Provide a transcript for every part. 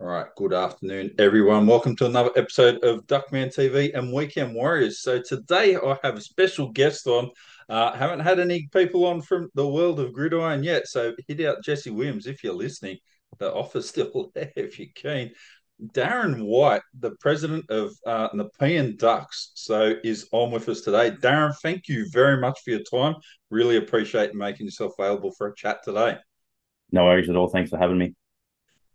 All right, good afternoon, everyone. Welcome to another episode of Duckman TV and Weekend Warriors. So today I have a special guest on. Uh, haven't had any people on from the world of gridiron yet, so hit out Jesse Williams if you're listening. The offer's still there if you're keen. Darren White, the president of uh, Nepean Ducks, so is on with us today. Darren, thank you very much for your time. Really appreciate making yourself available for a chat today. No worries at all. Thanks for having me.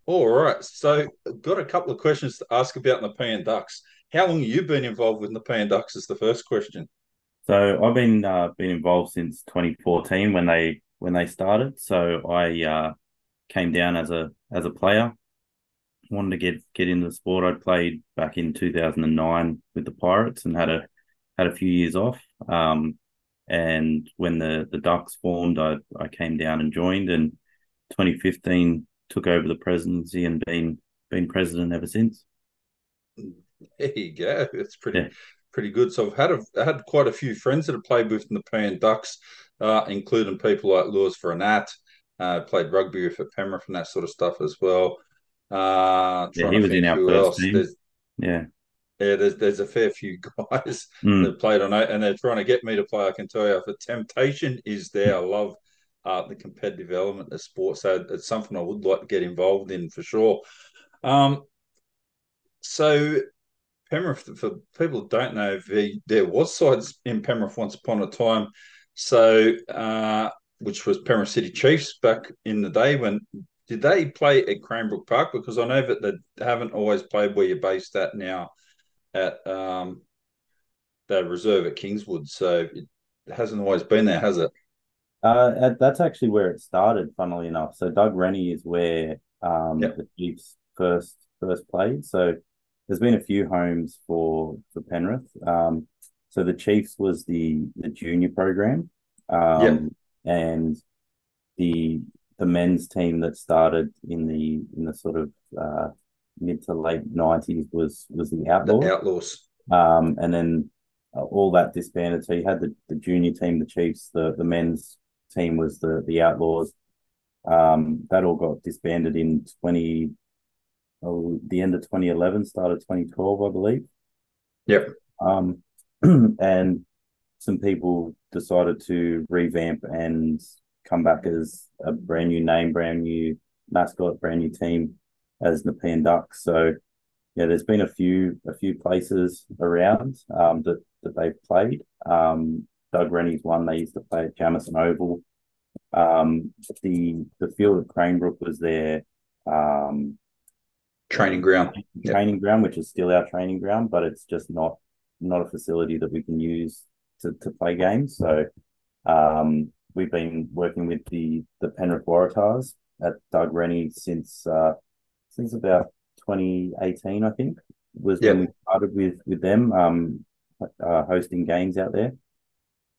All right. So, got a couple of questions to ask about Nepean Ducks. How long have you been involved with Nepean Ducks? Is the first question. So, I've been uh, been involved since 2014 when they when they started. So, I uh, came down as a as a player. Wanted to get get into the sport. I played back in 2009 with the Pirates and had a had a few years off. Um, and when the the Ducks formed, I I came down and joined. And 2015 took over the presidency and been been president ever since. There you go. It's pretty yeah. pretty good. So I've had a, I had quite a few friends that have played with the Nepean Ducks, uh, including people like Lewis Vernat, uh, played rugby with at Penrith and that sort of stuff as well. Uh, yeah, he was in our first team. There's, yeah. Yeah, there's there's a fair few guys mm. that played on it, and they're trying to get me to play. I can tell you, the temptation is there. I love uh, the competitive element of sport. So it's something I would like to get involved in for sure. Um, so Penrith, for people who don't know, the, there was sides in Penrith once upon a time. So uh, which was Penrith City Chiefs back in the day when did they play at Cranebrook Park? Because I know that they haven't always played where you're based at now at um, the reserve at Kingswood. So it hasn't always been there, has it? Uh, that's actually where it started, funnily enough. So Doug Rennie is where um, yep. the Chiefs first first played. So there's been a few homes for for Penrith. Um, so the Chiefs was the the junior program, um, yep. and the the men's team that started in the in the sort of uh, mid to late nineties was was the Outlaws. The Outlaws. Um, and then uh, all that disbanded. So you had the, the junior team, the Chiefs, the the men's team was the the Outlaws. Um, that all got disbanded in twenty, oh, the end of twenty eleven, started twenty twelve, I believe. Yep. Um, and some people decided to revamp and come back as a brand new name, brand new mascot, brand new team as Nepean Ducks. So yeah, there's been a few a few places around um, that that they've played. Um, Doug Rennie's one. They used to play at Jamison Oval. Um, the the field at Cranebrook was their um, training ground. Training yep. ground, which is still our training ground, but it's just not not a facility that we can use to, to play games. So um, we've been working with the the Penrith Waratahs at Doug Rennie since uh, since about 2018, I think, was yep. when we started with with them um, uh, hosting games out there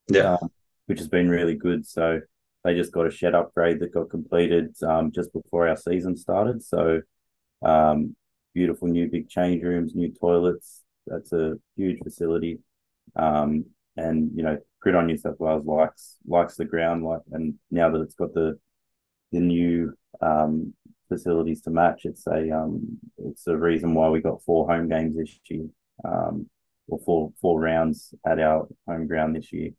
yeah, um, which has been really good. So they just got a shed upgrade that got completed um, just before our season started. So um, beautiful new big change rooms, new toilets. That's a huge facility. Um, and you know, Gridiron New South Wales likes likes the ground, like, and now that it's got the the new um, facilities to match, it's a um, it's a reason why we got four home games this year, or four four rounds at our home ground this year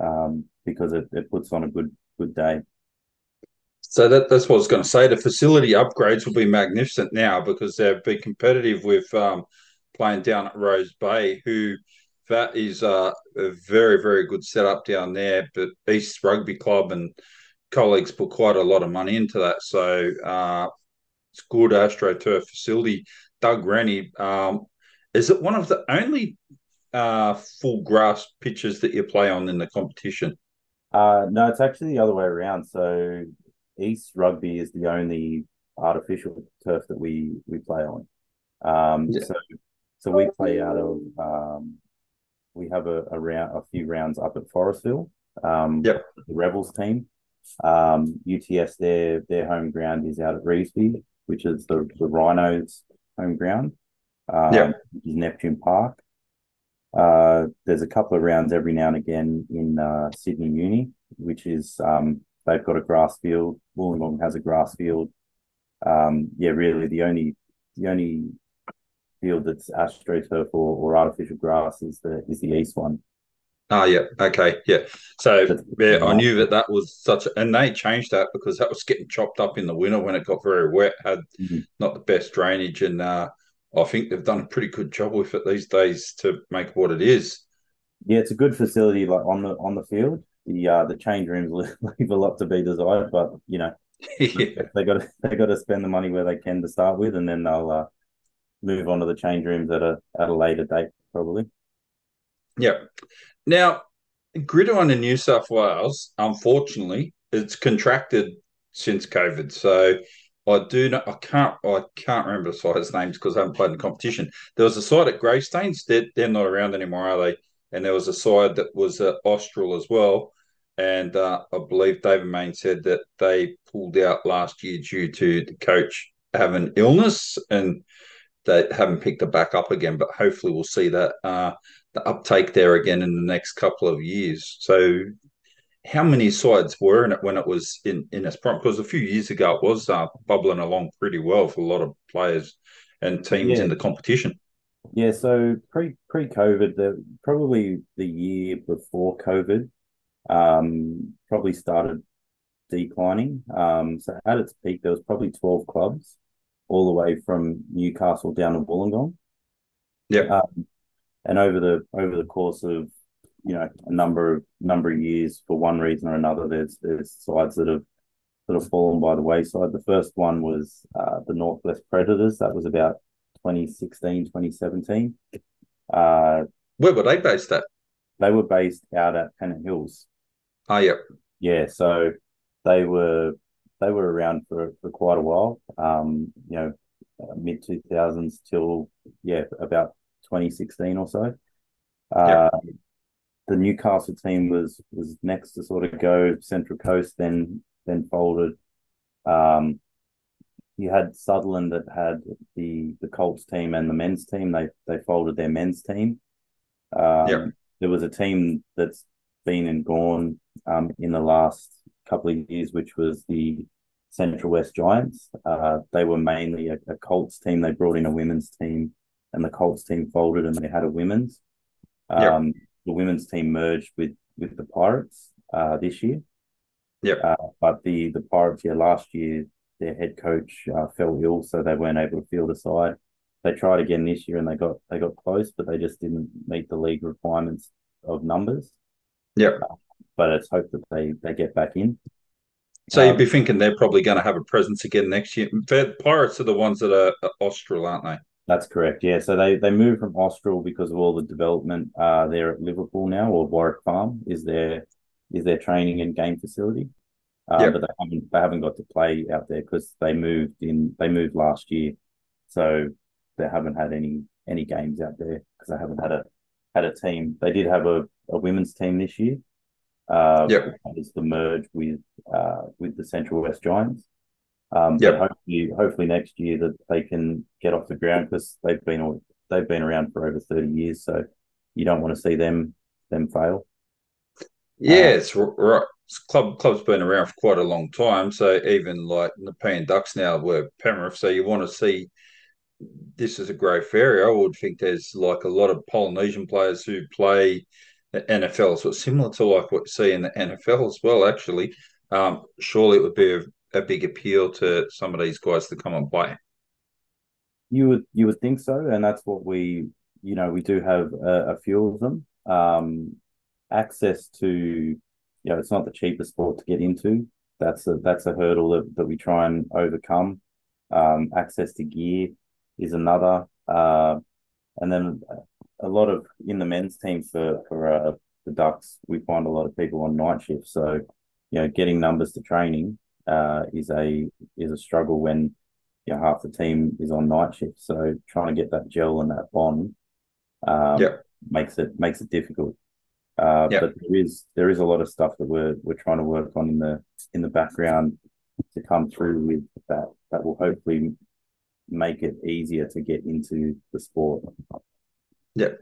um, because it, it puts on a good good day. So that, that's what I was going to say. The facility upgrades will be magnificent now because they'll be competitive with um, playing down at Rose Bay, who that is a very, very good setup down there. But East Rugby Club and colleagues put quite a lot of money into that. So uh, it's good AstroTurf facility. Doug Rennie, um, is it one of the only uh, full grass pitches that you play on in the competition? Uh, no, it's actually the other way around. So East Rugby is the only artificial turf that we we play on. Um, yeah. So so we play out of um, we have a, a round a few rounds up at Forestville. Um, yep. The Rebels team. Um, UTS their their home ground is out at Revesby, which is the the Rhinos home ground. Um, yeah. Which is Neptune Park. Uh, there's a couple of rounds every now and again in uh, Sydney Uni, which is um, they've got a grass field. Wollongong has a grass field. Um, yeah, really, the only the only field that's astroturf or, or artificial grass is the is the east one. Oh yeah, okay, yeah. So yeah, I knew that that was such, a, and they changed that because that was getting chopped up in the winter when it got very wet, had mm-hmm. not the best drainage, and uh, I think they've done a pretty good job with it these days to make what it is. Yeah, it's a good facility, like on the on the field. The uh, the change rooms leave a lot to be desired, but you know, yeah. they got to they got to spend the money where they can to start with, and then they'll uh, move on to the change rooms at a at a later date, probably. Yeah. Now, Gridiron in New South Wales, unfortunately, it's contracted since COVID. So I do not, I can't, I can't remember the side's names because I haven't played in the competition. There was a side at Greystanes. They're, they're not around anymore, are they? And there was a side that was at Austral as well. And uh, I believe David Main said that they pulled out last year due to the coach having illness and they haven't picked it back up again. But hopefully, we'll see that uh, the uptake there again in the next couple of years. So, how many sides were in it when it was in in its prime? Because a few years ago, it was uh, bubbling along pretty well for a lot of players and teams yeah. in the competition. Yeah, so pre pre COVID, the probably the year before COVID, um, probably started declining. Um, so at its peak, there was probably twelve clubs, all the way from Newcastle down to Wollongong. Yeah. Um, and over the over the course of you know a number of number of years, for one reason or another, there's there's sides that have sort of fallen by the wayside. The first one was uh, the Northwest Predators. That was about 2016, 2017. Uh, Where were they based at? They were based out at Pennant Hills. Oh, yeah. Yeah, so they were they were around for, for quite a while. Um, you know, uh, mid two thousands till yeah about twenty sixteen or so. Uh, yep. The Newcastle team was was next to sort of go Central Coast, then then folded. Um, you had Sutherland that had the the Colts team and the men's team. They they folded their men's team. Um, yep. There was a team that's been and gone um, in the last couple of years, which was the Central West Giants. Uh, they were mainly a, a, Colts team. They brought in a women's team, and the Colts team folded, and they had a women's. Um, yep. The women's team merged with with the Pirates uh, this year. Yeah. Uh, but the the Pirates, yeah, last year their head coach uh, fell ill, so they weren't able to field a side. They tried again this year, and they got they got close, but they just didn't meet the league requirements of numbers. Yeah. Uh, but it's hoped that they they get back in. So um, you'd be thinking they're probably going to have a presence again next year. The Pirates are the ones that are Austral, aren't they? That's correct. Yeah. So they they moved from Austral because of all the development uh, there at Liverpool now, or Warwick Farm is their is their training and game facility. Uh, yep. But they haven't they haven't got to play out there because they moved in they moved last year, so they haven't had any any games out there because they haven't had a had a team. They did have a, a women's team this year. Uh, yep. Is the merge with uh, with the Central West Giants. Um, yep. hopefully, hopefully next year that they can get off the ground because they've been they've been around for over thirty years. So you don't want to see them them fail. Yeah, uh, it's right. Club club's been around for quite a long time. So even like the Nepean Ducks now were Penrith. So you want to see this is a growth area. I would think there's like a lot of Polynesian players who play the NFL. So it's similar to like what you see in the NFL as well, actually. Um, surely it would be a, big appeal to some of these guys to come and play. You would you would think so, and that's what we you know we do have a, a few of them. Um, access to you know it's not the cheapest sport to get into. That's a that's a hurdle that, that we try and overcome. Um, access to gear is another, uh, and then a lot of in the men's team for for uh, the Ducks, we find a lot of people on night shifts. So, you know, getting numbers to training uh, is a is a struggle when you know half the team is on night shift. So, trying to get that gel and that bond, um, yeah. makes it makes it difficult. Uh, yep. But there is there is a lot of stuff that we're we're trying to work on in the in the background to come through with that that will hopefully make it easier to get into the sport. Yeah.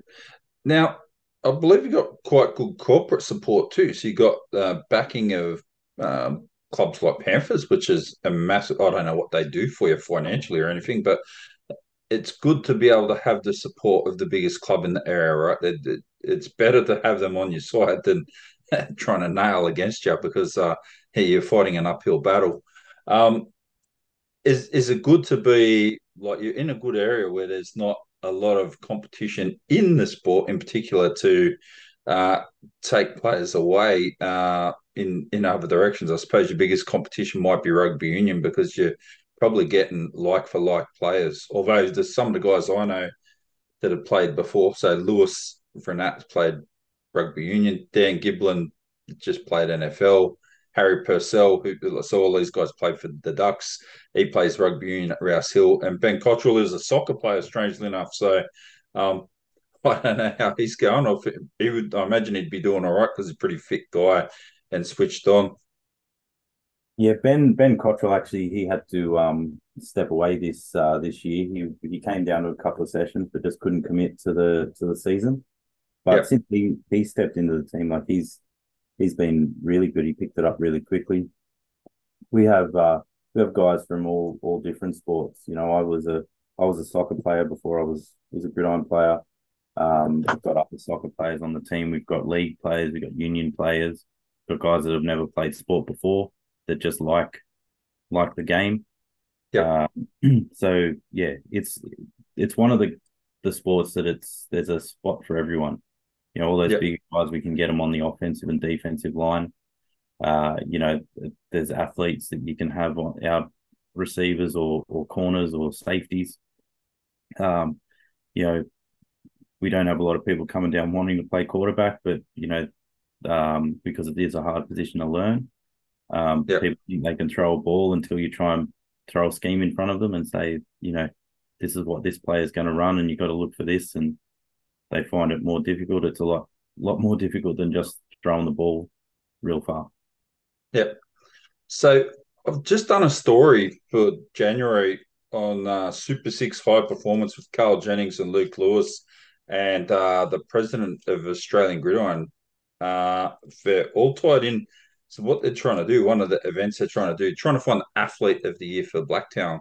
Now, I believe you got quite good corporate support too. So you got uh, backing of um, clubs like Panthers, which is a massive. I don't know what they do for you financially or anything, but it's good to be able to have the support of the biggest club in the area, right? It, it, it's better to have them on your side than trying to nail against you because uh, you're fighting an uphill battle. Um, is is it good to be like you're in a good area where there's not a lot of competition in the sport, in particular, to uh, take players away uh, in in other directions. I suppose your biggest competition might be rugby union because you're probably getting like for like players. Although there's some of the guys I know that have played before. So Lewis Vernat played rugby union. Dan Giblin just played NFL. Harry Purcell, who so all these guys played for the Ducks. He plays rugby union at Rouse Hill, and Ben Cottrell is a soccer player, strangely enough. So um, I don't know how he's going. Or he would, I imagine he'd be doing all right because he's a pretty fit guy and switched on. Yeah, Ben Ben Cottrell actually he had to um, step away this uh, this year. He he came down to a couple of sessions, but just couldn't commit to the to the season. But yep. since he, he stepped into the team, like he's he's been really good. He picked it up really quickly. We have uh, we have guys from all all different sports. You know, I was a I was a soccer player before I was was a gridiron player. Um, we've got other soccer players on the team. We've got league players. We've got union players. We've got guys that have never played sport before that just like like the game. Yeah. Uh, so yeah, it's it's one of the the sports that it's there's a spot for everyone. You know, all those yep. big guys we can get them on the offensive and defensive line. Uh, you know, there's athletes that you can have on our receivers or or corners or safeties. Um, you know, we don't have a lot of people coming down wanting to play quarterback, but you know, um, because it is a hard position to learn. Um, yep. People think they can throw a ball until you try and throw a scheme in front of them and say, you know, this is what this player is going to run, and you've got to look for this, and they find it more difficult. It's a lot, lot more difficult than just throwing the ball real far. Yep. So I've just done a story for January on uh, Super Six High Performance with Carl Jennings and Luke Lewis, and uh, the president of Australian Gridiron. Uh, they're all tied in so what they're trying to do, one of the events they're trying to do, trying to find the athlete of the year for the Blacktown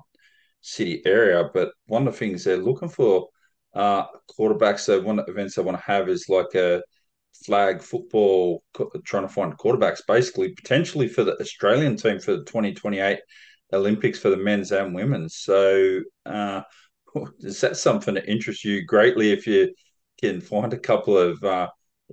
City area. But one of the things they're looking for uh, quarterbacks. So one of the events they want to have is like a flag football, trying to find quarterbacks, basically potentially for the Australian team for the 2028 Olympics for the men's and women's. So uh, is that something that interests you greatly if you can find a couple of uh,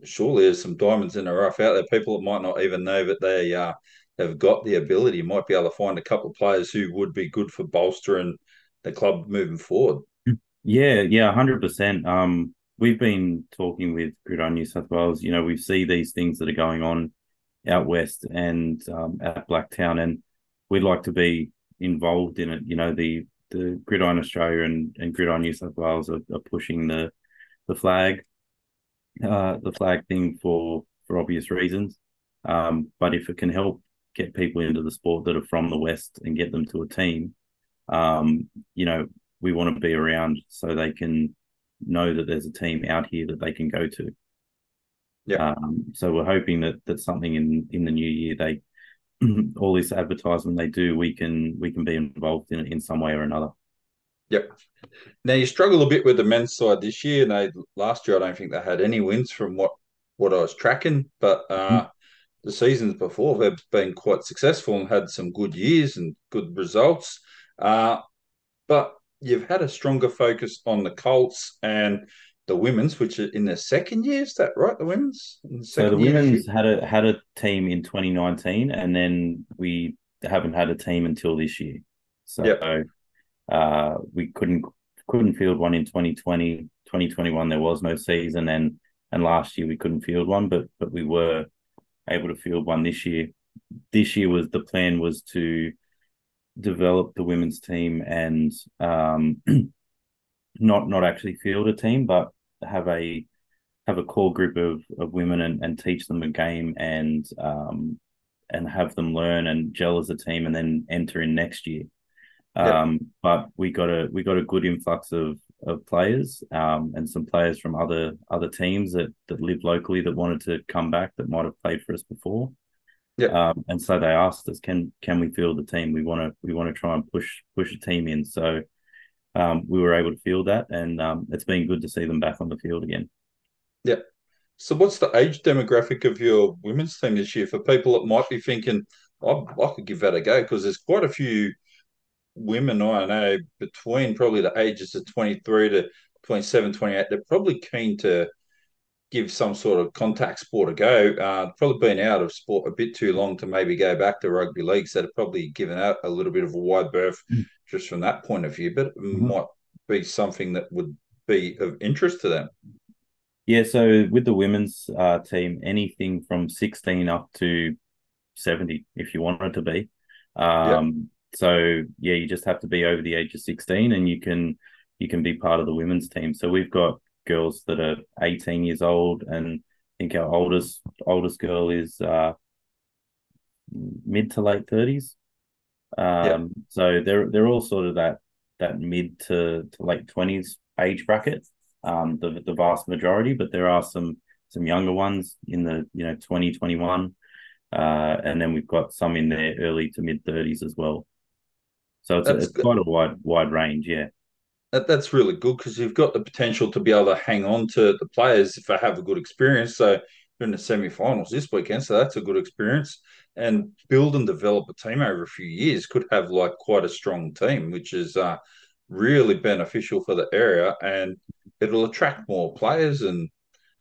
surely there's some diamonds in the rough out there. People that might not even know that they uh, have got the ability might be able to find a couple of players who would be good for bolstering the club moving forward. Yeah, yeah, hundred percent. Um, we've been talking with Gridiron New South Wales. You know, we see these things that are going on out west and um, at Blacktown, and we'd like to be involved in it. You know, the the Gridiron Australia and, and Gridiron New South Wales are, are pushing the the flag uh, the flag thing for for obvious reasons. Um, but if it can help get people into the sport that are from the west and get them to a team, um, you know, we want to be around so they can know that there's a team out here that they can go to. Yeah. Um, so we're hoping that that something in in the new year they all this advertisement they do we can we can be involved in it in some way or another. Yep. Now you struggle a bit with the men's side this year. And they last year I don't think they had any wins from what what I was tracking, but uh, mm. the seasons before they've been quite successful and had some good years and good results. Uh, but you've had a stronger focus on the Colts and the women's, which are in their second year. Is that right? The women's. The so the women's had a had a team in 2019, and then we haven't had a team until this year. So yep. Uh, we couldn't couldn't field one in 2020. 2021 there was no season, and and last year we couldn't field one, but but we were able to field one this year. This year was the plan was to develop the women's team and um, not not actually field a team, but have a have a core group of, of women and, and teach them a game and um, and have them learn and gel as a team and then enter in next year. Um, But we got a we got a good influx of of players um, and some players from other other teams that that live locally that wanted to come back that might have played for us before. Yeah. Um, and so they asked us, can can we field the team? We want to we want to try and push push a team in. So um, we were able to field that, and um, it's been good to see them back on the field again. Yeah. So, what's the age demographic of your women's team this year for people that might be thinking, I, I could give that a go? Because there's quite a few women I know between probably the ages of 23 to 27, 28. They're probably keen to give some sort of contact sport a go. Uh, probably been out of sport a bit too long to maybe go back to rugby league. So they're probably given out a little bit of a wide berth mm. just from that point of view. But it mm-hmm. might be something that would be of interest to them. Yeah, so with the women's uh, team, anything from 16 up to 70, if you want it to be. Um, So yeah, you just have to be over the age of 16 and you can you can be part of the women's team. So we've got girls that are 18 years old, and I think our oldest oldest girl is uh, mid to late 30s. Um, yep. So they're they're all sort of that that mid to, to late 20s age bracket. Um, the the vast majority, but there are some some younger ones in the you know 20, Uh, and then we've got some in their early to mid 30s as well. So it's, a, it's quite a wide wide range, yeah that, that's really good because you've got the potential to be able to hang on to the players if they have a good experience. So you're in the semi-finals this weekend, so that's a good experience. And build and develop a team over a few years could have like quite a strong team, which is uh, really beneficial for the area, and it'll attract more players and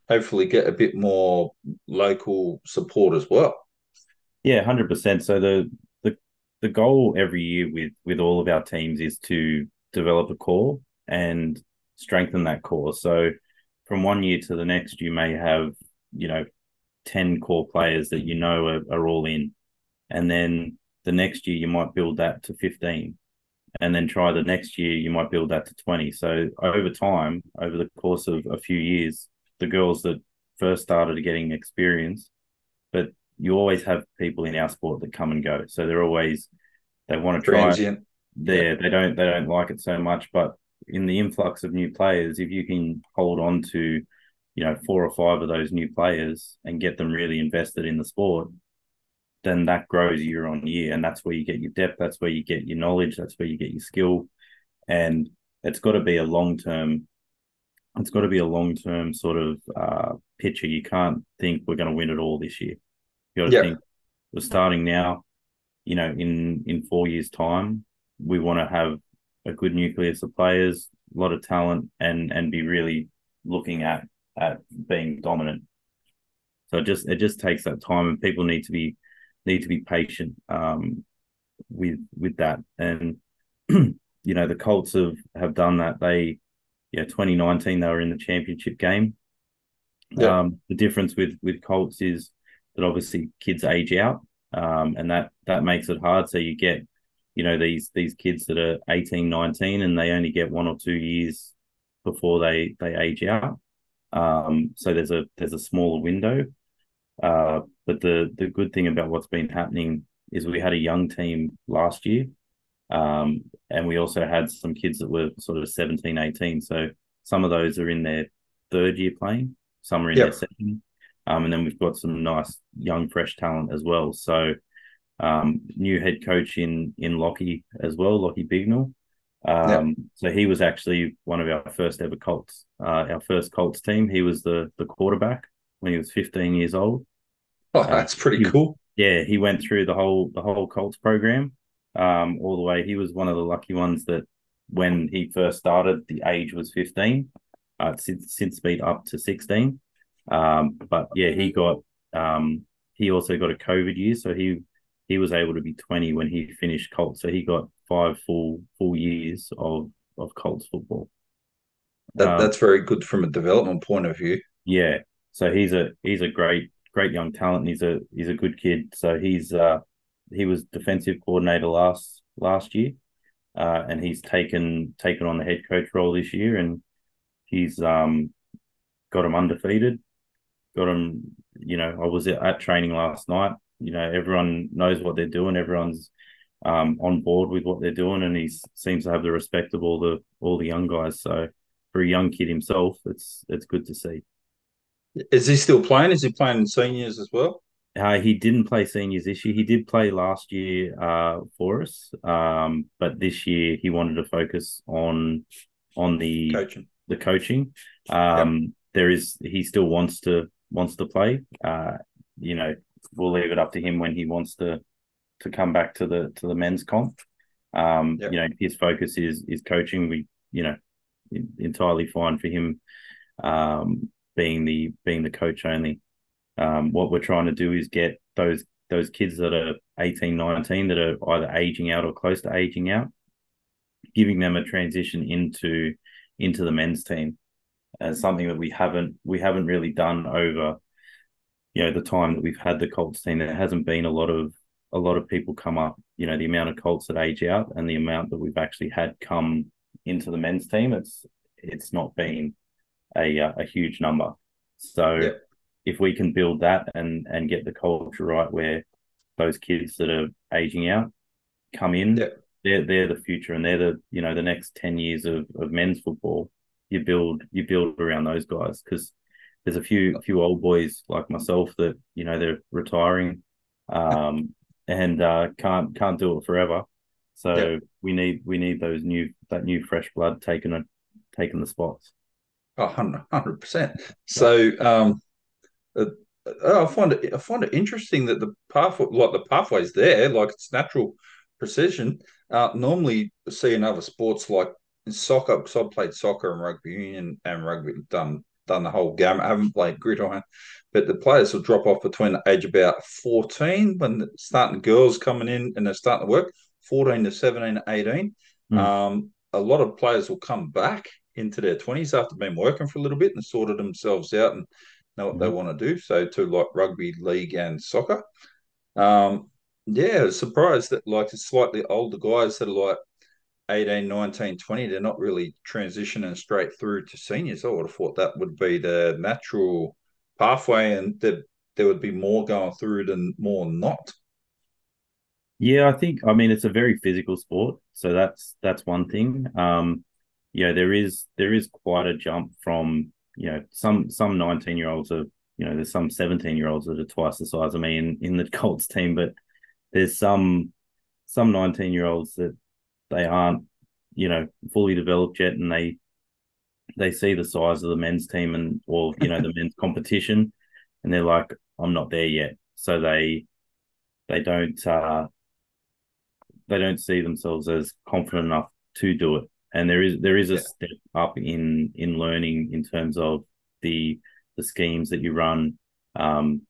hopefully get a bit more local support as well. Yeah, hundred percent. So the the the goal every year with with all of our teams is to develop a core and strengthen that core. So from one year to the next, you may have, you know, 10 core players that you know are, are all in. And then the next year, you might build that to 15. And then try the next year, you might build that to 20. So over time, over the course of a few years, the girls that first started getting experience, but you always have people in our sport that come and go. So they're always, they want to try. There. They don't they don't like it so much. But in the influx of new players, if you can hold on to, you know, four or five of those new players and get them really invested in the sport, then that grows year on year. And that's where you get your depth, that's where you get your knowledge, that's where you get your skill. And it's got to be a long term it's got to be a long term sort of uh, picture. You can't think we're going to win it all this year. You got to think we're starting now. You know, in in four years' time, we want to have a good nucleus of players, a lot of talent, and and be really looking at at being dominant. So it just it just takes that time, and people need to be need to be patient um, with with that. And you know the Colts have have done that. They yeah, 2019 they were in the championship game. Yeah. Um, the difference with with Colts is that obviously kids age out, um, and that that makes it hard. So you get you know these these kids that are 18 19 and they only get one or two years before they they age out. Um, so there's a there's a smaller window. Uh, but the the good thing about what's been happening is we had a young team last year um, and we also had some kids that were sort of 17 18 so some of those are in their third year playing some are in yep. their second. Um, and then we've got some nice young fresh talent as well. So um, new head coach in in Lockie as well, Lockie Bignell. Um, yep. So he was actually one of our first ever Colts, uh, our first Colts team. He was the the quarterback when he was 15 years old. Oh, that's pretty he, cool. Yeah, he went through the whole the whole Colts program um, all the way. He was one of the lucky ones that when he first started, the age was 15. Uh, since since been up to 16. Um, but yeah, he got um, he also got a COVID year, so he he was able to be 20 when he finished Colts. So he got five full full years of of Colts football. That um, that's very good from a development point of view. Yeah. So he's a he's a great great young talent. He's a he's a good kid. So he's uh he was defensive coordinator last last year. Uh, and he's taken taken on the head coach role this year and he's um got him undefeated. Got him, you know, I was at training last night you know everyone knows what they're doing. Everyone's um, on board with what they're doing, and he seems to have the respect of all the all the young guys. So for a young kid himself, it's it's good to see. Is he still playing? Is he playing in seniors as well? Uh, he didn't play seniors this year. He did play last year uh, for us, um, but this year he wanted to focus on on the coaching. The coaching. Um, yep. There is he still wants to wants to play. Uh, you know, we'll leave it up to him when he wants to to come back to the to the men's comp. Um, yep. You know, his focus is is coaching. We you know entirely fine for him um, being the being the coach only. Um, what we're trying to do is get those those kids that are 18, 19 that are either aging out or close to aging out, giving them a transition into into the men's team as something that we haven't we haven't really done over you know the time that we've had the Colts team. There hasn't been a lot of a lot of people come up. You know the amount of Colts that age out and the amount that we've actually had come into the men's team. It's it's not been a uh, a huge number. So yep. if we can build that and and get the culture right, where those kids that are aging out come in, yep. they're they're the future and they're the you know the next ten years of of men's football. You build you build around those guys because there's a few a few old boys like myself that you know they're retiring um, and uh, can't can't do it forever. So we need we need those new that new fresh blood taking a taking the spots. Oh, 100 percent. So um, uh, I find it I find it interesting that the pathway like the pathways there, like it's natural precision. Uh, normally see in other sports like in soccer, because I played soccer and rugby union and rugby done done the whole game. I haven't played gridiron, but the players will drop off between the age about 14 when starting girls coming in and they're starting to work, 14 to 17 18. Mm. Um, a lot of players will come back into their 20s after being working for a little bit and sorted themselves out and know what mm. they hmm. want to do. So, to like rugby league and soccer. Um, yeah, surprised that like the slightly older guys that are like 18, 19, 20, they're not really transitioning straight through to seniors. I would have thought that would be the natural pathway and that there would be more going through than more not. Yeah, I think I mean it's a very physical sport, so that's that's one thing. Um, yeah, there is there is quite a jump from you know some some nineteen year olds are you know there's some seventeen year olds that are twice the size of me in in the Colts team, but there's some some nineteen year olds that they aren't, you know, fully developed yet, and they they see the size of the men's team and or you know the men's competition, and they're like, I'm not there yet. So they they don't uh, they don't see themselves as confident enough to do it. And there is there is a yeah. step up in in learning in terms of the the schemes that you run. Um,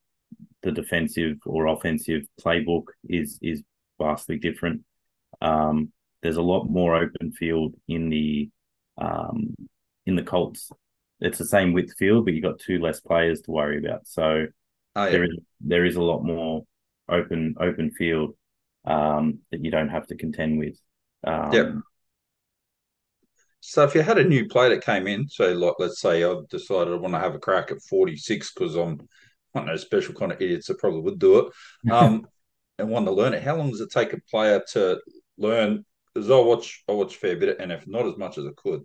the defensive or offensive playbook is is vastly different. Um, there's a lot more open field in the um, in the Colts. It's the same width field, but you've got two less players to worry about. So oh, yeah. there is there is a lot more open open field um, that you don't have to contend with. Um, yeah. So if you had a new player that came in, so like let's say I've decided I want to have a crack at 46 because I'm I don't know special kind of idiots that probably would do it, um, and want to learn it. How long does it take a player to learn because I watch I watch a fair bit of NF, not as much as I could,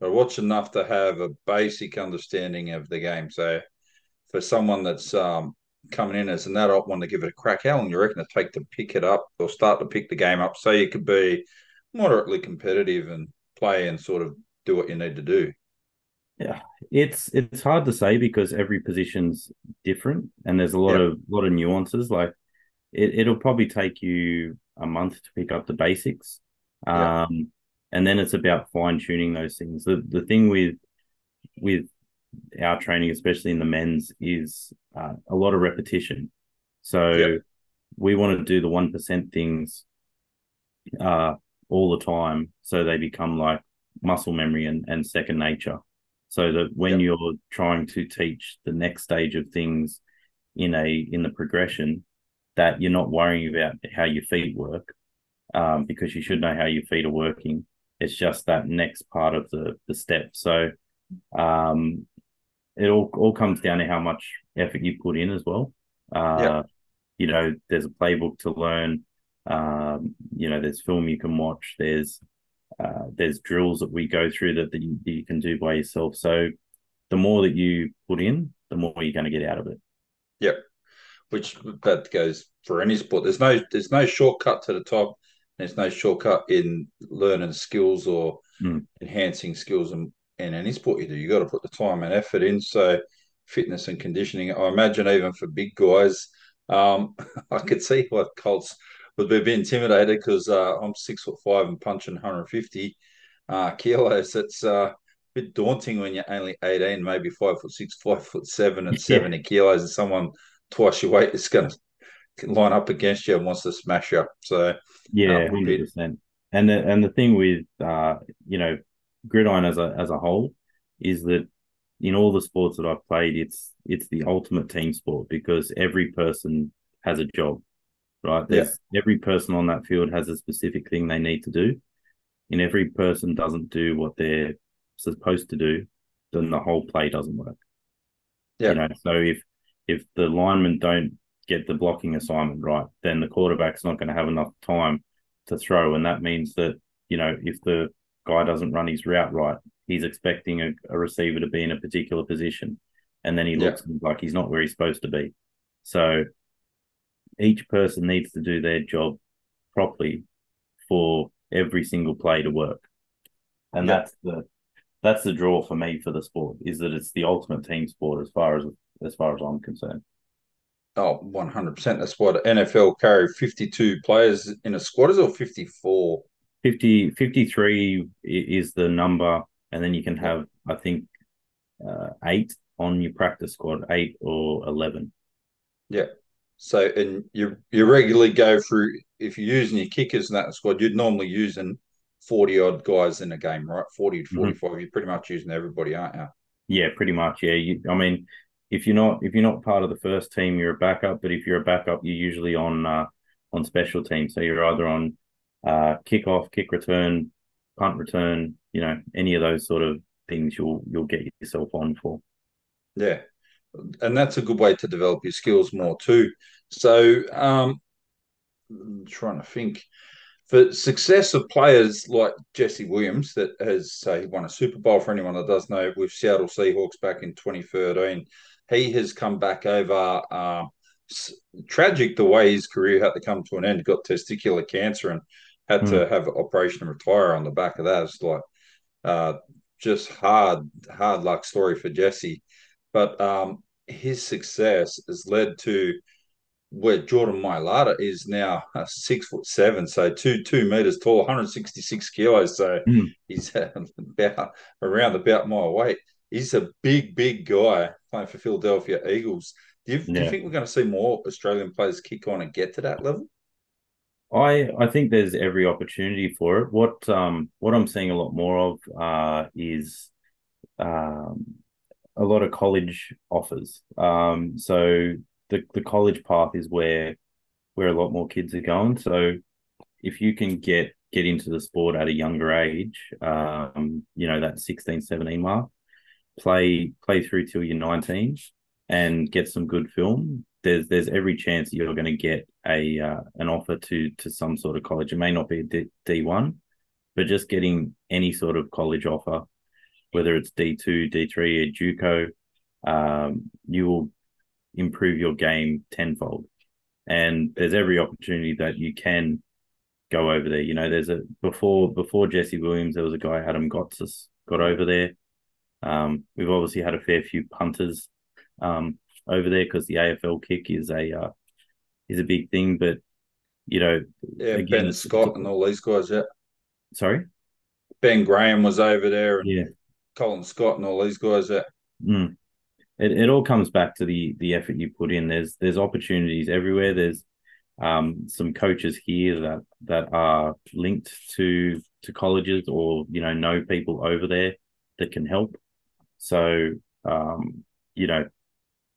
but I watch enough to have a basic understanding of the game. So for someone that's um, coming in as an adult, want to give it a crack, how long you reckon it take to pick it up or start to pick the game up so you could be moderately competitive and play and sort of do what you need to do? Yeah, it's it's hard to say because every position's different and there's a lot yep. of lot of nuances. Like it, it'll probably take you a month to pick up the basics yeah. Um, and then it's about fine tuning those things. The the thing with with our training, especially in the men's, is uh, a lot of repetition. So we want to do the one percent things uh, all the time, so they become like muscle memory and, and second nature. So that when you're trying to teach the next stage of things in a in the progression, that you're not worrying about how your feet work, um, because you should know how your feet are working. It's just that next part of the the step. So um, it all all comes down to how much effort you put in as well. Uh, yeah. You know, there's a playbook to learn. Um, you know, there's film you can watch. There's uh, there's drills that we go through that, that you, that you can do by yourself. So the more that you put in, the more you're going to get out of it. Yep. which that goes for any sport. There's no there's no shortcut to the top. There's no shortcut in learning skills or mm. enhancing skills in, in any sport you do. You got to put the time and effort in. So fitness and conditioning. I imagine even for big guys, um, I could see why Colts would be a bit intimidated because uh, I'm six foot five and punching 150 uh, kilos. It's uh, a bit daunting when you're only 18, maybe five foot six, five foot seven, and 70 kilos, and someone twice your weight is going to line up against you and wants to smash you. So yeah, um, hundred percent. And the and the thing with uh, you know gridiron as a as a whole is that in all the sports that I've played, it's it's the ultimate team sport because every person has a job, right? There's yeah. every person on that field has a specific thing they need to do, and every person doesn't do what they're supposed to do, then the whole play doesn't work. Yeah. You know, so if if the linemen don't get the blocking assignment right, then the quarterback's not going to have enough time to throw. And that means that, you know, if the guy doesn't run his route right, he's expecting a, a receiver to be in a particular position. And then he looks yeah. like he's not where he's supposed to be. So each person needs to do their job properly for every single play to work. And yeah. that's the that's the draw for me for the sport is that it's the ultimate team sport as far as as far as I'm concerned. Oh, 100%. That's what NFL carry 52 players in a squad, is or 54? 50, 53 is the number. And then you can have, I think, uh, eight on your practice squad, eight or 11. Yeah. So, and you you regularly go through, if you're using your kickers in that squad, you'd normally using 40 odd guys in a game, right? 40 to 45. Mm-hmm. You're pretty much using everybody, aren't you? Yeah, pretty much. Yeah. You, I mean, if you're not if you're not part of the first team, you're a backup. But if you're a backup, you're usually on uh, on special teams. So you're either on uh, kick off, kick return, punt return. You know, any of those sort of things you'll you'll get yourself on for. Yeah, and that's a good way to develop your skills more too. So, um, I'm trying to think for success of players like Jesse Williams, that has say won a Super Bowl for anyone that does know with Seattle Seahawks back in 2013 he has come back over. Uh, tragic the way his career had to come to an end. Got testicular cancer and had mm. to hmm. have an operation and retire on the back of that. It's like uh, just hard, hard luck story for Jesse. But um, his success has led to where Jordan Mailata is now uh, six foot seven, so two two meters tall, 166 kilos. So mm. he's about around about my weight he's a big, big guy playing for Philadelphia Eagles. Do you, yeah. do you think we're going to see more Australian players kick on and get to that level? I I think there's every opportunity for it. What um what I'm seeing a lot more of uh is um a lot of college offers. Um so the the college path is where where a lot more kids are going. So if you can get get into the sport at a younger age, um, you know, that 16, 17 mark, play play through till you're 19 and get some good film, there's there's every chance you're going to get a uh, an offer to to some sort of college. It may not be a D one, but just getting any sort of college offer, whether it's D two, D three, or JUCO, um, you will improve your game tenfold. And there's every opportunity that you can go over there. You know, there's a before before Jesse Williams, there was a guy Adam Gotsis got over there. Um, we've obviously had a fair few punters um, over there because the AFL kick is a uh, is a big thing. But you know, yeah, again, Ben Scott and all these guys. Yeah, sorry, Ben Graham was over there. yeah, Colin Scott and all these guys. Yeah. Mm. It, it all comes back to the the effort you put in. There's there's opportunities everywhere. There's um, some coaches here that that are linked to to colleges or you know know people over there that can help. So, um, you know,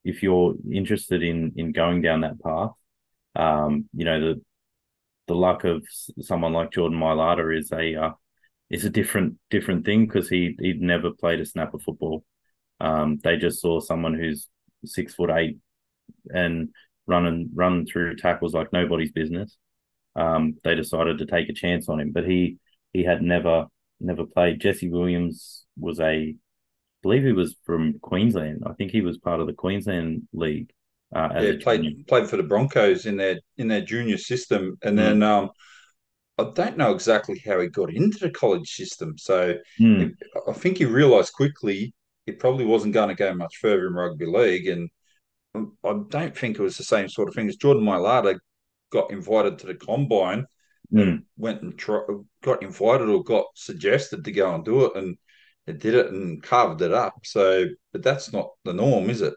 if you're interested in in going down that path, um, you know the the luck of someone like Jordan Mailata is a uh, is a different different thing because he he'd never played a snap of football. Um, they just saw someone who's six foot eight and running running through tackles like nobody's business. Um, they decided to take a chance on him, but he he had never never played. Jesse Williams was a believe he was from Queensland. I think he was part of the Queensland League. Uh, yeah, played junior. played for the Broncos in their in their junior system, and mm. then um, I don't know exactly how he got into the college system. So mm. it, I think he realised quickly he probably wasn't going to go much further in rugby league, and I don't think it was the same sort of thing as Jordan Mailata got invited to the combine mm. and went and try, got invited or got suggested to go and do it, and it did it and carved it up. So, but that's not the norm, is it?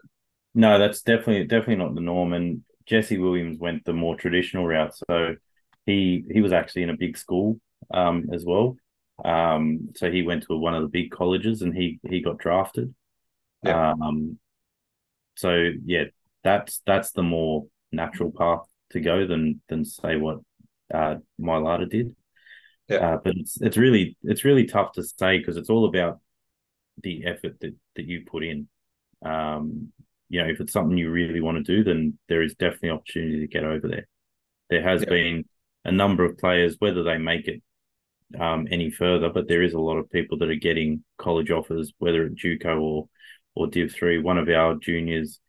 No, that's definitely definitely not the norm. And Jesse Williams went the more traditional route. So he he was actually in a big school um, as well. Um, so he went to one of the big colleges and he he got drafted. Yeah. Um, so yeah, that's that's the more natural path to go than than say what uh, Mailata did. Yeah. Uh, but it's it's really it's really tough to say because it's all about the effort that that you put in. Um, you know, if it's something you really want to do, then there is definitely opportunity to get over there. There has yeah. been a number of players, whether they make it um, any further, but there is a lot of people that are getting college offers, whether at JUCO or or Div three. One of our juniors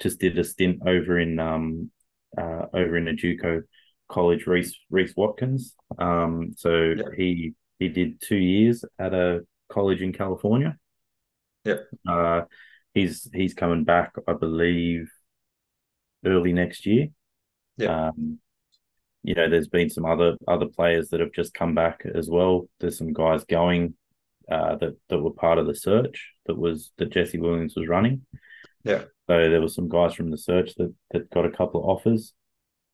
just did a stint over in um uh, over in a JUCO college, Reese Reese Watkins. Um, so yeah. he he did two years at a college in California. Yeah. Uh, he's he's coming back, I believe, early next year. Yeah. Um, you know, there's been some other other players that have just come back as well. There's some guys going uh, that that were part of the search that was that Jesse Williams was running. Yeah. So there were some guys from the search that that got a couple of offers.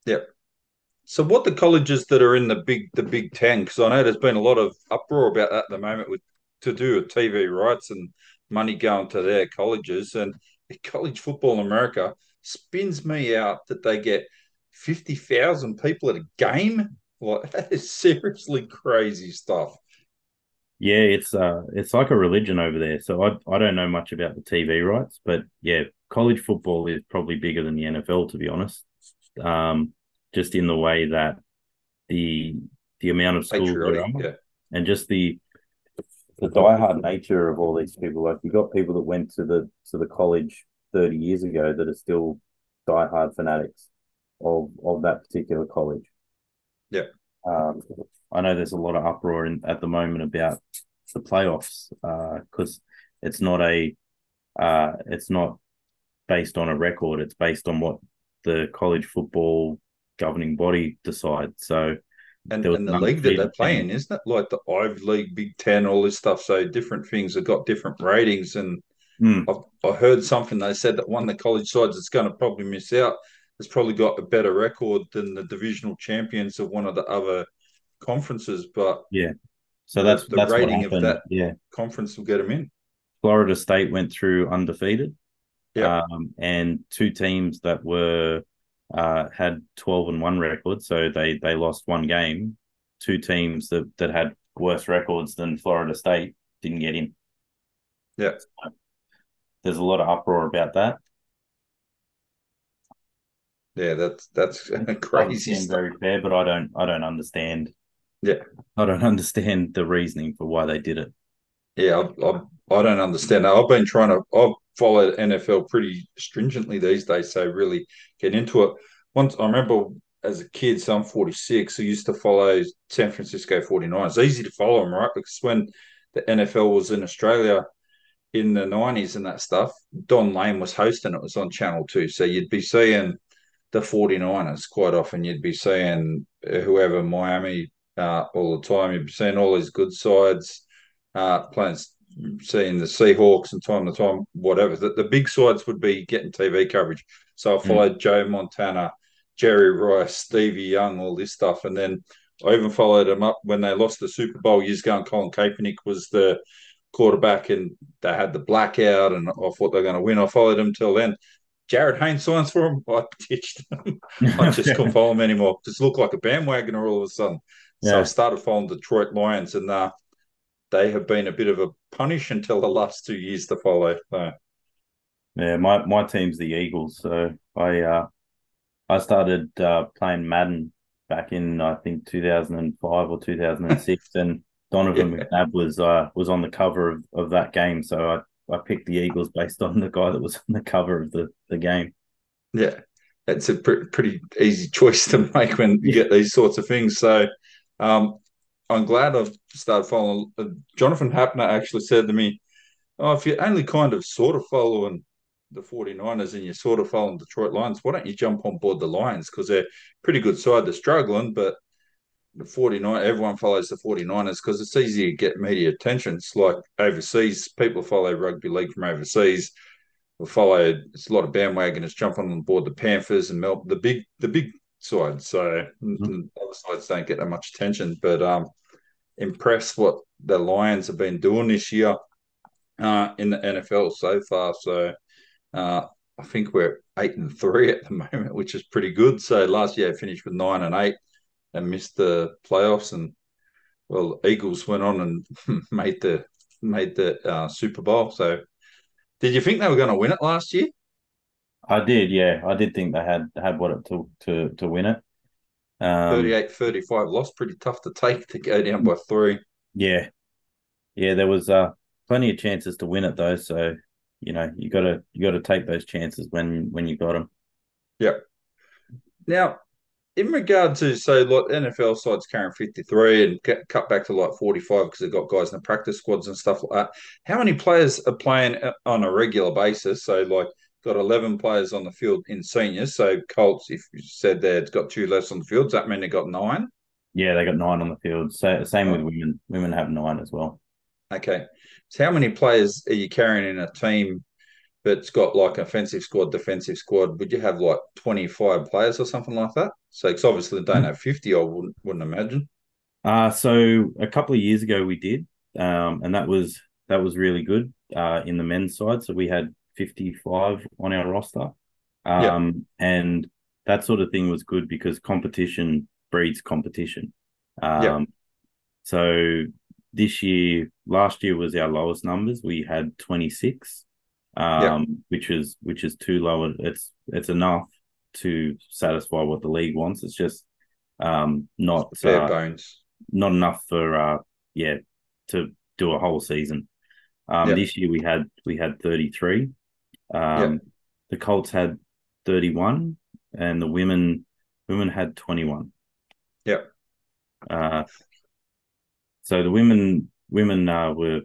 Yeah. So what the colleges that are in the big the Big Ten? Because I know there's been a lot of uproar about that at the moment with to do with TV rights and money going to their colleges. And college football in America spins me out that they get 50,000 people at a game. Like that is seriously crazy stuff. Yeah, it's uh it's like a religion over there. So I I don't know much about the TV rights, but yeah, college football is probably bigger than the NFL to be honest. Um just in the way that the the amount of schools yeah. and just the the diehard nature of all these people. Like you got people that went to the to the college thirty years ago that are still diehard fanatics of of that particular college. Yeah. Um, I know there's a lot of uproar in, at the moment about the playoffs because uh, it's not a uh, it's not based on a record. It's based on what the college football governing body decide. So and, and the league that they're playing, isn't it? Like the Ivy League, Big Ten, all this stuff. So different things have got different ratings. And mm. I heard something they said that one of the college sides that's going to probably miss out has probably got a better record than the divisional champions of one of the other conferences. But yeah, so that's the that's rating of that yeah conference will get them in. Florida State went through undefeated. Yeah. Um, and two teams that were uh, had 12 and 1 record, so they they lost one game. Two teams that, that had worse records than Florida State didn't get in. Yeah. So there's a lot of uproar about that. Yeah, that's that's crazy. Very fair, but I don't I don't understand. Yeah, I don't understand the reasoning for why they did it. Yeah, I, I, I don't understand. I've been trying to. I've followed NFL pretty stringently these days, so really get into it. Once I remember as a kid, so I'm 46, I used to follow San Francisco 49ers. It's easy to follow them, right? Because when the NFL was in Australia in the 90s and that stuff, Don Lane was hosting it. was on Channel 2. So you'd be seeing the 49ers quite often. You'd be seeing whoever, Miami, uh, all the time. You'd be seeing all these good sides uh, playing seeing the Seahawks and time to time, whatever. The, the big sides would be getting TV coverage. So I hmm. followed mm. Joe Montana, Jerry Rice, Stevie Young, all this stuff. And then I even followed them up when they lost the Super Bowl years ago. And Colin Kaepernick was the quarterback and they had the blackout and I thought they were going to win. I followed them till then. Jarryd Haynes signs for him. I ditched them. I just couldn't follow him anymore. Just looked like a bandwagoner all of a sudden. So. I started following Detroit Lions and uh, they have been a bit of a punish until the last two years to follow. So. Yeah, my, my team's the Eagles. So I uh, I started uh, playing Madden back in I think 2005 or 2006, and Donovan yeah. McNabb was uh, was on the cover of, of that game. So I, I picked the Eagles based on the guy that was on the cover of the, the game. Yeah, it's a pr- pretty easy choice to make when you get these sorts of things. So, um, I'm glad I've started following. Uh, Jonathan Hapner actually said to me, "Oh, if you're only kind of sort of following the 49ers and you're sort of following Detroit Lions, why don't you jump on board the Lions? Because they're pretty good side. They're struggling, but the 49 everyone follows the 49ers because it's easy to get media attention. It's like overseas, people follow rugby league from overseas. We follow it's a lot of bandwagoners jumping on board the Panthers and the big the big sides. So mm-hmm. other sides don't get that much attention. But um impressed what the Lions have been doing this year uh, in the NFL so far. So uh, I think we're eight and three at the moment, which is pretty good. So last year I finished with nine and eight and missed the playoffs. And well, Eagles went on and made the made the uh, Super Bowl. So, did you think they were going to win it last year? I did, yeah. I did think they had had what it took to to win it. Um, 38 35 loss, pretty tough to take to go down by three. Yeah. Yeah, there was uh, plenty of chances to win it though. So, you know, you gotta you gotta take those chances when when you got them. Yep. Now, in regard to say like NFL sides carrying 53 and get, cut back to like 45 because they've got guys in the practice squads and stuff like that. How many players are playing uh, on a regular basis? So like got 11 players on the field in seniors. So Colts, if you said it's got two less on the field. Does that mean they got nine? Yeah, they got nine on the field. So same with women. Women have nine as well. Okay. So how many players are you carrying in a team that's got like offensive squad, defensive squad? Would you have like 25 players or something like that? So it's obviously they don't have 50, I wouldn't, wouldn't imagine. Uh, so a couple of years ago we did. Um, and that was that was really good uh, in the men's side. So we had 55 on our roster. Um, yep. And that sort of thing was good because competition breeds competition. Um, yep. So this year, last year was our lowest numbers. We had 26, um, yep. which is which is too low. It's it's enough to satisfy what the league wants. It's just um, not fair uh, bones, not enough for uh, yeah to do a whole season. Um, This year we had we had 33. Um, The Colts had 31, and the women women had 21. Yep. Uh, so the women women uh, were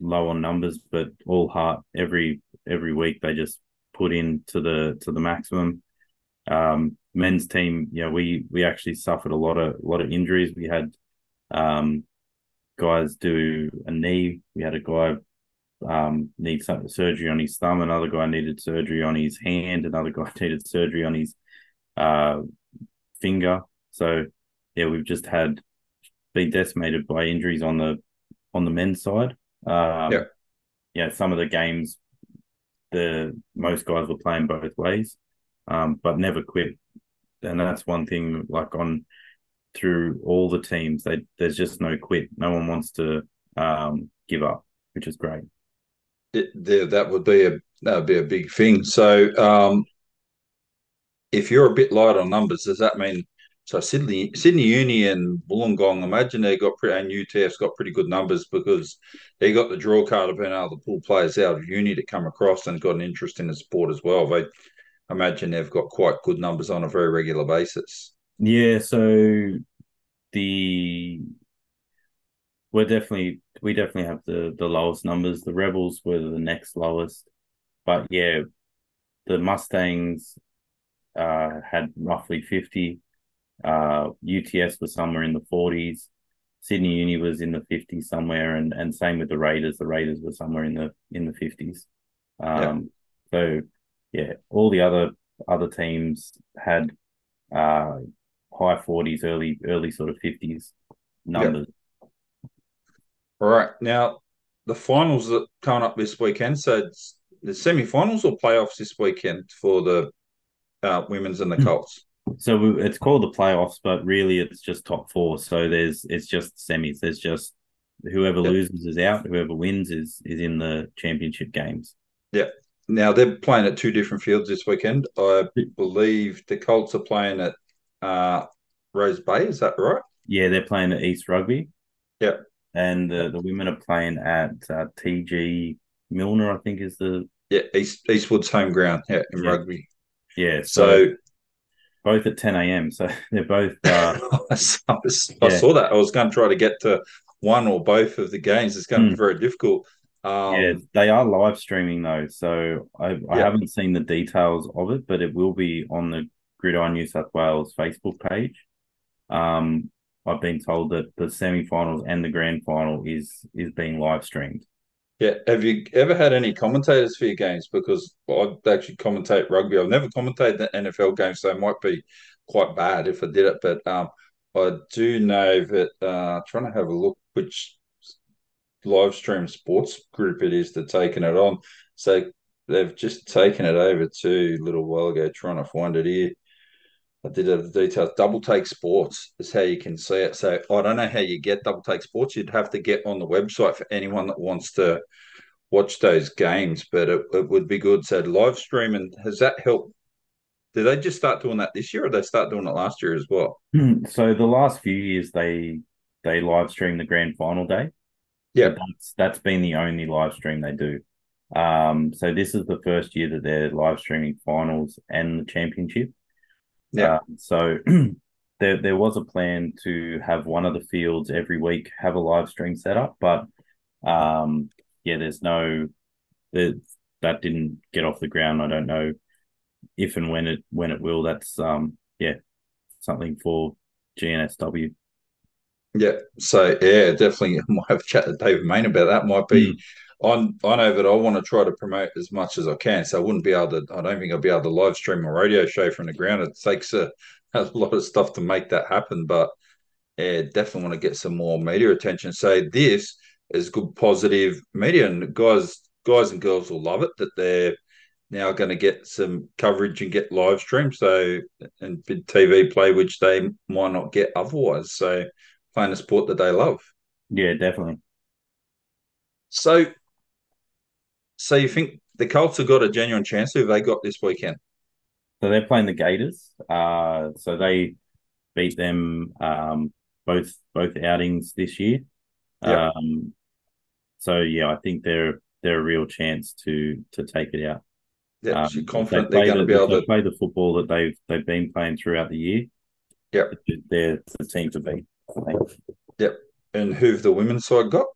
low on numbers, but all heart every every week they just put in to the to the maximum. Um, men's team, yeah, we we actually suffered a lot of a lot of injuries. We had um, guys do a knee. We had a guy um, need some surgery on his thumb. Another guy needed surgery on his hand. Another guy needed surgery on his uh, finger. So yeah, we've just had been decimated by injuries on the on the men's side. Um, yeah, yeah. Some of the games, the most guys were playing both ways, um, but never quit. And that's one thing. Like on through all the teams, they there's just no quit. No one wants to um, give up, which is great it, there, that would be a that would be a big thing. So, um, if you're a bit light on numbers, does that mean so Sydney Sydney Uni and Wollongong? Imagine they got pretty and UTS's got pretty good numbers because they got the draw card of being able to pull players out of uni to come across and got an interest in the sport as well. They imagine they've got quite good numbers on a very regular basis. Yeah, so the we're definitely we definitely have the the lowest numbers. The Rebels were the next lowest, but yeah, the Mustangs uh, had roughly fifty. Uh, UTS was somewhere in the forties. Sydney Uni was in the fifties somewhere, and and same with the Raiders. The Raiders were somewhere in the in the fifties. Um, yeah. So yeah, all the other other teams had uh, high forties, early early sort of fifties numbers. All right. Now, the finals that coming up this weekend. So it's the semi-finals or playoffs this weekend for the uh, women's and the hmm. Colts. So it's called the playoffs, but really it's just top four. So there's it's just semis. There's just whoever yep. loses is out. Whoever wins is is in the championship games. Yeah. Now they're playing at two different fields this weekend. I believe the Colts are playing at uh, Rose Bay. Is that right? Yeah, they're playing at East Rugby. Yeah and the, the women are playing at uh, TG Milner, I think is the yeah East Eastwood's home ground yeah in yeah. rugby. Yeah. So, both at 10 a.m. So they're both. Uh, I, saw, I Yeah. saw that. I was going to try to get to one or both of the games. It's going to be Hmm. very difficult. Um, yeah, they are live streaming though. So I, I haven't seen the details of it, but it will be on the Gridiron New South Wales Facebook page. Um, I've been told that the semi-finals and the grand final is is being live streamed. Yeah. Have you ever had any commentators for your games? Because I actually commentate rugby. I've never commentated the NFL games, so it might be quite bad if I did it. But um, I do know that uh, trying to have a look which live stream sports group it is that's taking it on. So they've just taken it over to a little while ago, trying to find it here. I did have the details. Double Take Sports is how you can see it. So I don't know how you get Double Take Sports. You'd have to get on the website for anyone that wants to watch those games, but it, it would be good. So live streaming has that helped? Did they just start doing that this year, or they start doing it last year as well? So the last few years they they live stream the grand final day. Yeah. But that's that's been the only live stream they do. Um, so this is the first year that they're live streaming finals and the championship. Yeah. Um, so there there was a plan to have one of the fields every week have a live stream setup, but um, yeah, there's no that that didn't get off the ground. I don't know if and when it when it will. That's um yeah something for GNSW. Yeah. So yeah, definitely might have a chat to David Main about that. Might be on I know that I want to try to promote as much as I can. So I wouldn't be able to I don't think I'll be able to live stream a radio show from the ground. It takes a, a lot of stuff to make that happen. But yeah, definitely want to get some more media attention. So this is good positive media and guys guys and girls will love it that they're now going to get some coverage and get live stream so and big TV play which they might not get otherwise. So playing a sport that they love. Yeah, definitely. So, so you think the Colts have got a genuine chance? Who have they got this weekend? So they're playing the Gators. Uh, so they beat them um, both both outings this year. Yeah. Um, so yeah, I think they're they're a real chance to to take it out. Yeah, um, you're confident they they're play going to be able to. play the football that they've they've been playing throughout the year. Yep. they're the team to beat. Yep. And who've the women's side got?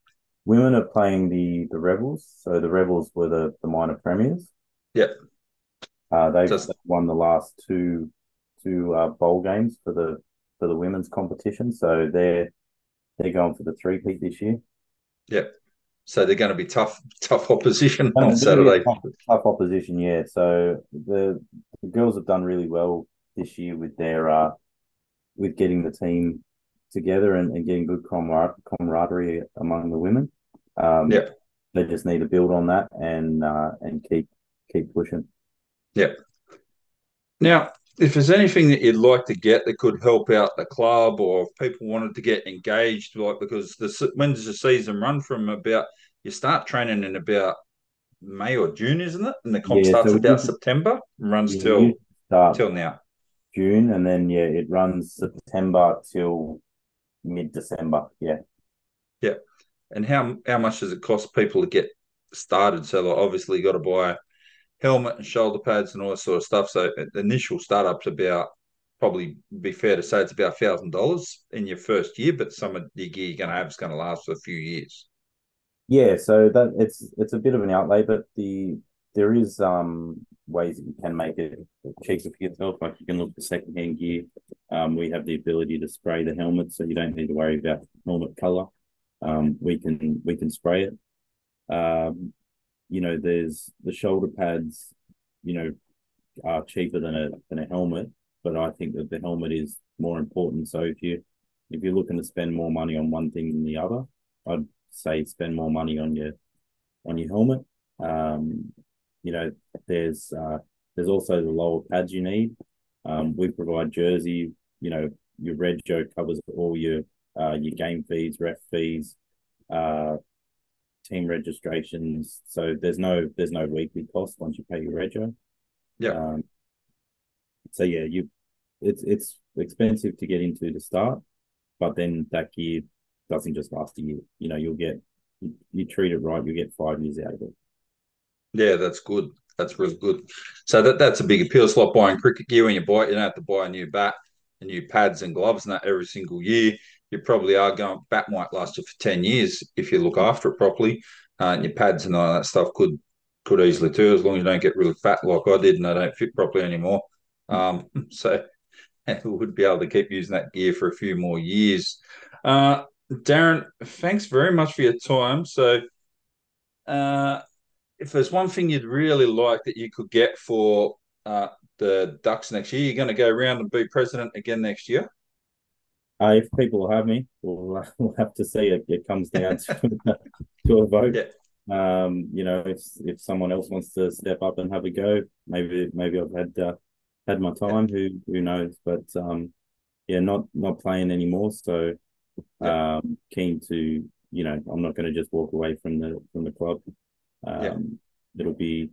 Women are playing the the Rebels. So the Rebels were the the minor premiers. Yep. Uh, they've Just- won the last two two uh, bowl games for the for the women's competition. So they're they're going for the three peat this year. Yep. So they're going to be tough, tough opposition on it's gonna be Saturday. Tough, tough opposition, yeah. So the, the girls have done really well this year with their uh with getting the team together and, and getting good camar- camaraderie among the women. Um, Yeah. They just need to build on that and uh, and keep keep pushing. Yeah. Now, if there's anything that you'd like to get that could help out the club, or if people wanted to get engaged, like because the when does the season run from? About you start training in about May or June, isn't it? And the comp Yeah, starts so about September and runs You till start till now. June and then yeah, it runs September till mid December. Yeah. Yeah. And how how much does it cost people to get started? So obviously you got to buy a helmet and shoulder pads and all that sort of stuff. So initial startup's about probably be fair to say it's about thousand dollars in your first year, but some of the gear you're going to have is going to last for a few years. Yeah, so that it's it's a bit of an outlay, but the there is um ways that you can make it cheaper for yourself. Like you can look for secondhand gear. Um, we have the ability to spray the helmet, so you don't need to worry about helmet color. Um, we can we can spray it. Um, you know, there's the shoulder pads. You know, are cheaper than a than a helmet, but I think that the helmet is more important. So if you if you're looking to spend more money on one thing than the other, I'd say spend more money on your on your helmet. Um, you know, there's uh, there's also the lower pads you need. Um, we provide jersey. You know, your red Joe covers all your uh, your game fees, ref fees, uh, team registrations. So there's no there's no weekly cost once you pay your rego. Yeah. Um, so yeah, you it's it's expensive to get into to start, but then that gear doesn't just last a year. You know, you'll get you, you treat it right, you get five years out of it. Yeah, that's good. that's really good. So that that's a big appeal. It's like buying cricket gear when you buy it, you don't have to buy a new bat and new pads and gloves and that every single year. You probably are going bat might last you for 10 years if you look after it properly. Uh, and your pads and all that stuff could could easily too, as long as you don't get really fat like I did and they don't fit properly anymore. Um, so we would be able to keep using that gear for a few more years. Uh, Darren, thanks very much for your time. So, uh, if there's one thing you'd really like that you could get for uh, the Ducks next year, you're going to go around and be president again next year. Uh, if people have me, we'll, we'll have to see. It, it comes down to, to a vote. Yeah. Um, you know, if if someone else wants to step up and have a go, maybe maybe I've had uh, had my time. Who who knows? But um, yeah, not not playing anymore. So um, keen to you know, I'm not going to just walk away from the from the club. Um, yeah. It'll be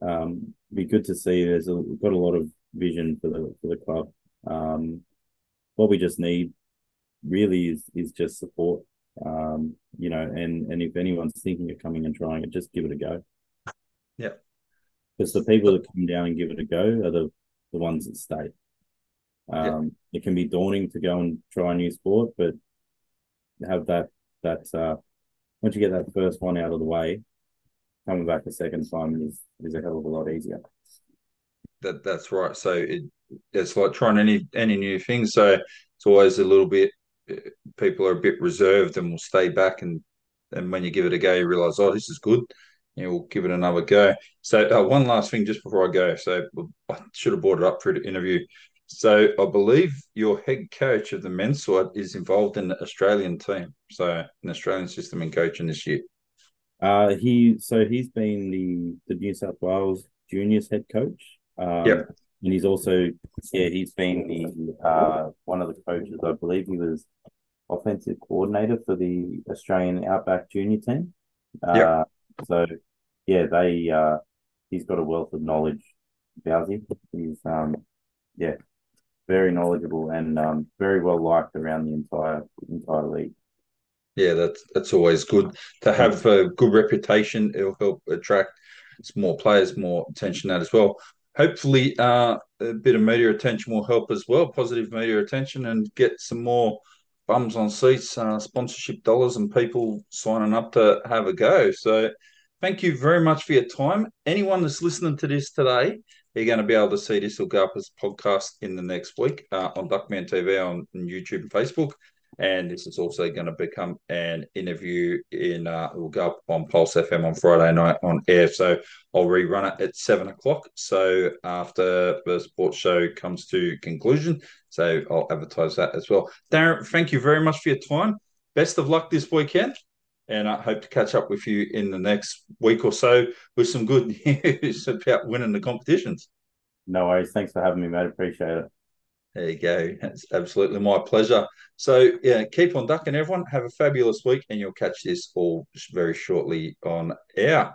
um, be good to see. There's a, got a lot of vision for the for the club. What we just need really is is just support. Um, you know, and and if anyone's thinking of coming and trying it, just give it a go. Yeah, because the people that come down and give it a go are the the ones that stay. Um, yeah. It can be daunting to go and try a new sport, but have that that uh, once you get that first one out of the way, coming back a second time is is a hell of a lot easier. That that's right. So it it's like trying any any new thing. So it's always a little bit people are a bit reserved and will stay back and and when you give it a go, you realize, oh, this is good. You we'll give it another go. So uh, one last thing just before I go. So I should have brought it up for the interview. So I believe your head coach of the men's side is involved in the Australian team. So an Australian system in coaching this year. Uh, he so he's been the the New South Wales juniors head coach. Um, yep. And he's also yeah he's been the uh, one of the coaches. I believe he was offensive coordinator for the Australian Outback junior team. Uh, yep. So yeah, they uh, he's got a wealth of knowledge. Bowsy. He's um yeah very knowledgeable and um, very well liked around the entire entire league. Yeah, that's that's always good to have a good reputation. It'll help attract more players, more attention that as well. Hopefully, uh, a bit of media attention will help as well. Positive media attention and get some more bums on seats, uh, sponsorship dollars, and people signing up to have a go. So, thank you very much for your time. Anyone that's listening to this today you're going to be able to see this will go up as podcast in the next week uh, on Duckman TV on YouTube and Facebook. And this is also going to become an interview in, uh, it will go up on Pulse FM on Friday night on air. So I'll rerun it at seven o'clock. So after the sports show comes to conclusion. So I'll advertise that as well. Darren, thank you very much for your time. Best of luck this weekend and I hope to catch up with you in the next week or so with some good news about winning the competitions. No worries. Thanks for having me, mate. Appreciate it. There you go. It's absolutely my pleasure. So, yeah, keep on ducking, everyone. Have a fabulous week, and you'll catch this all very shortly on air.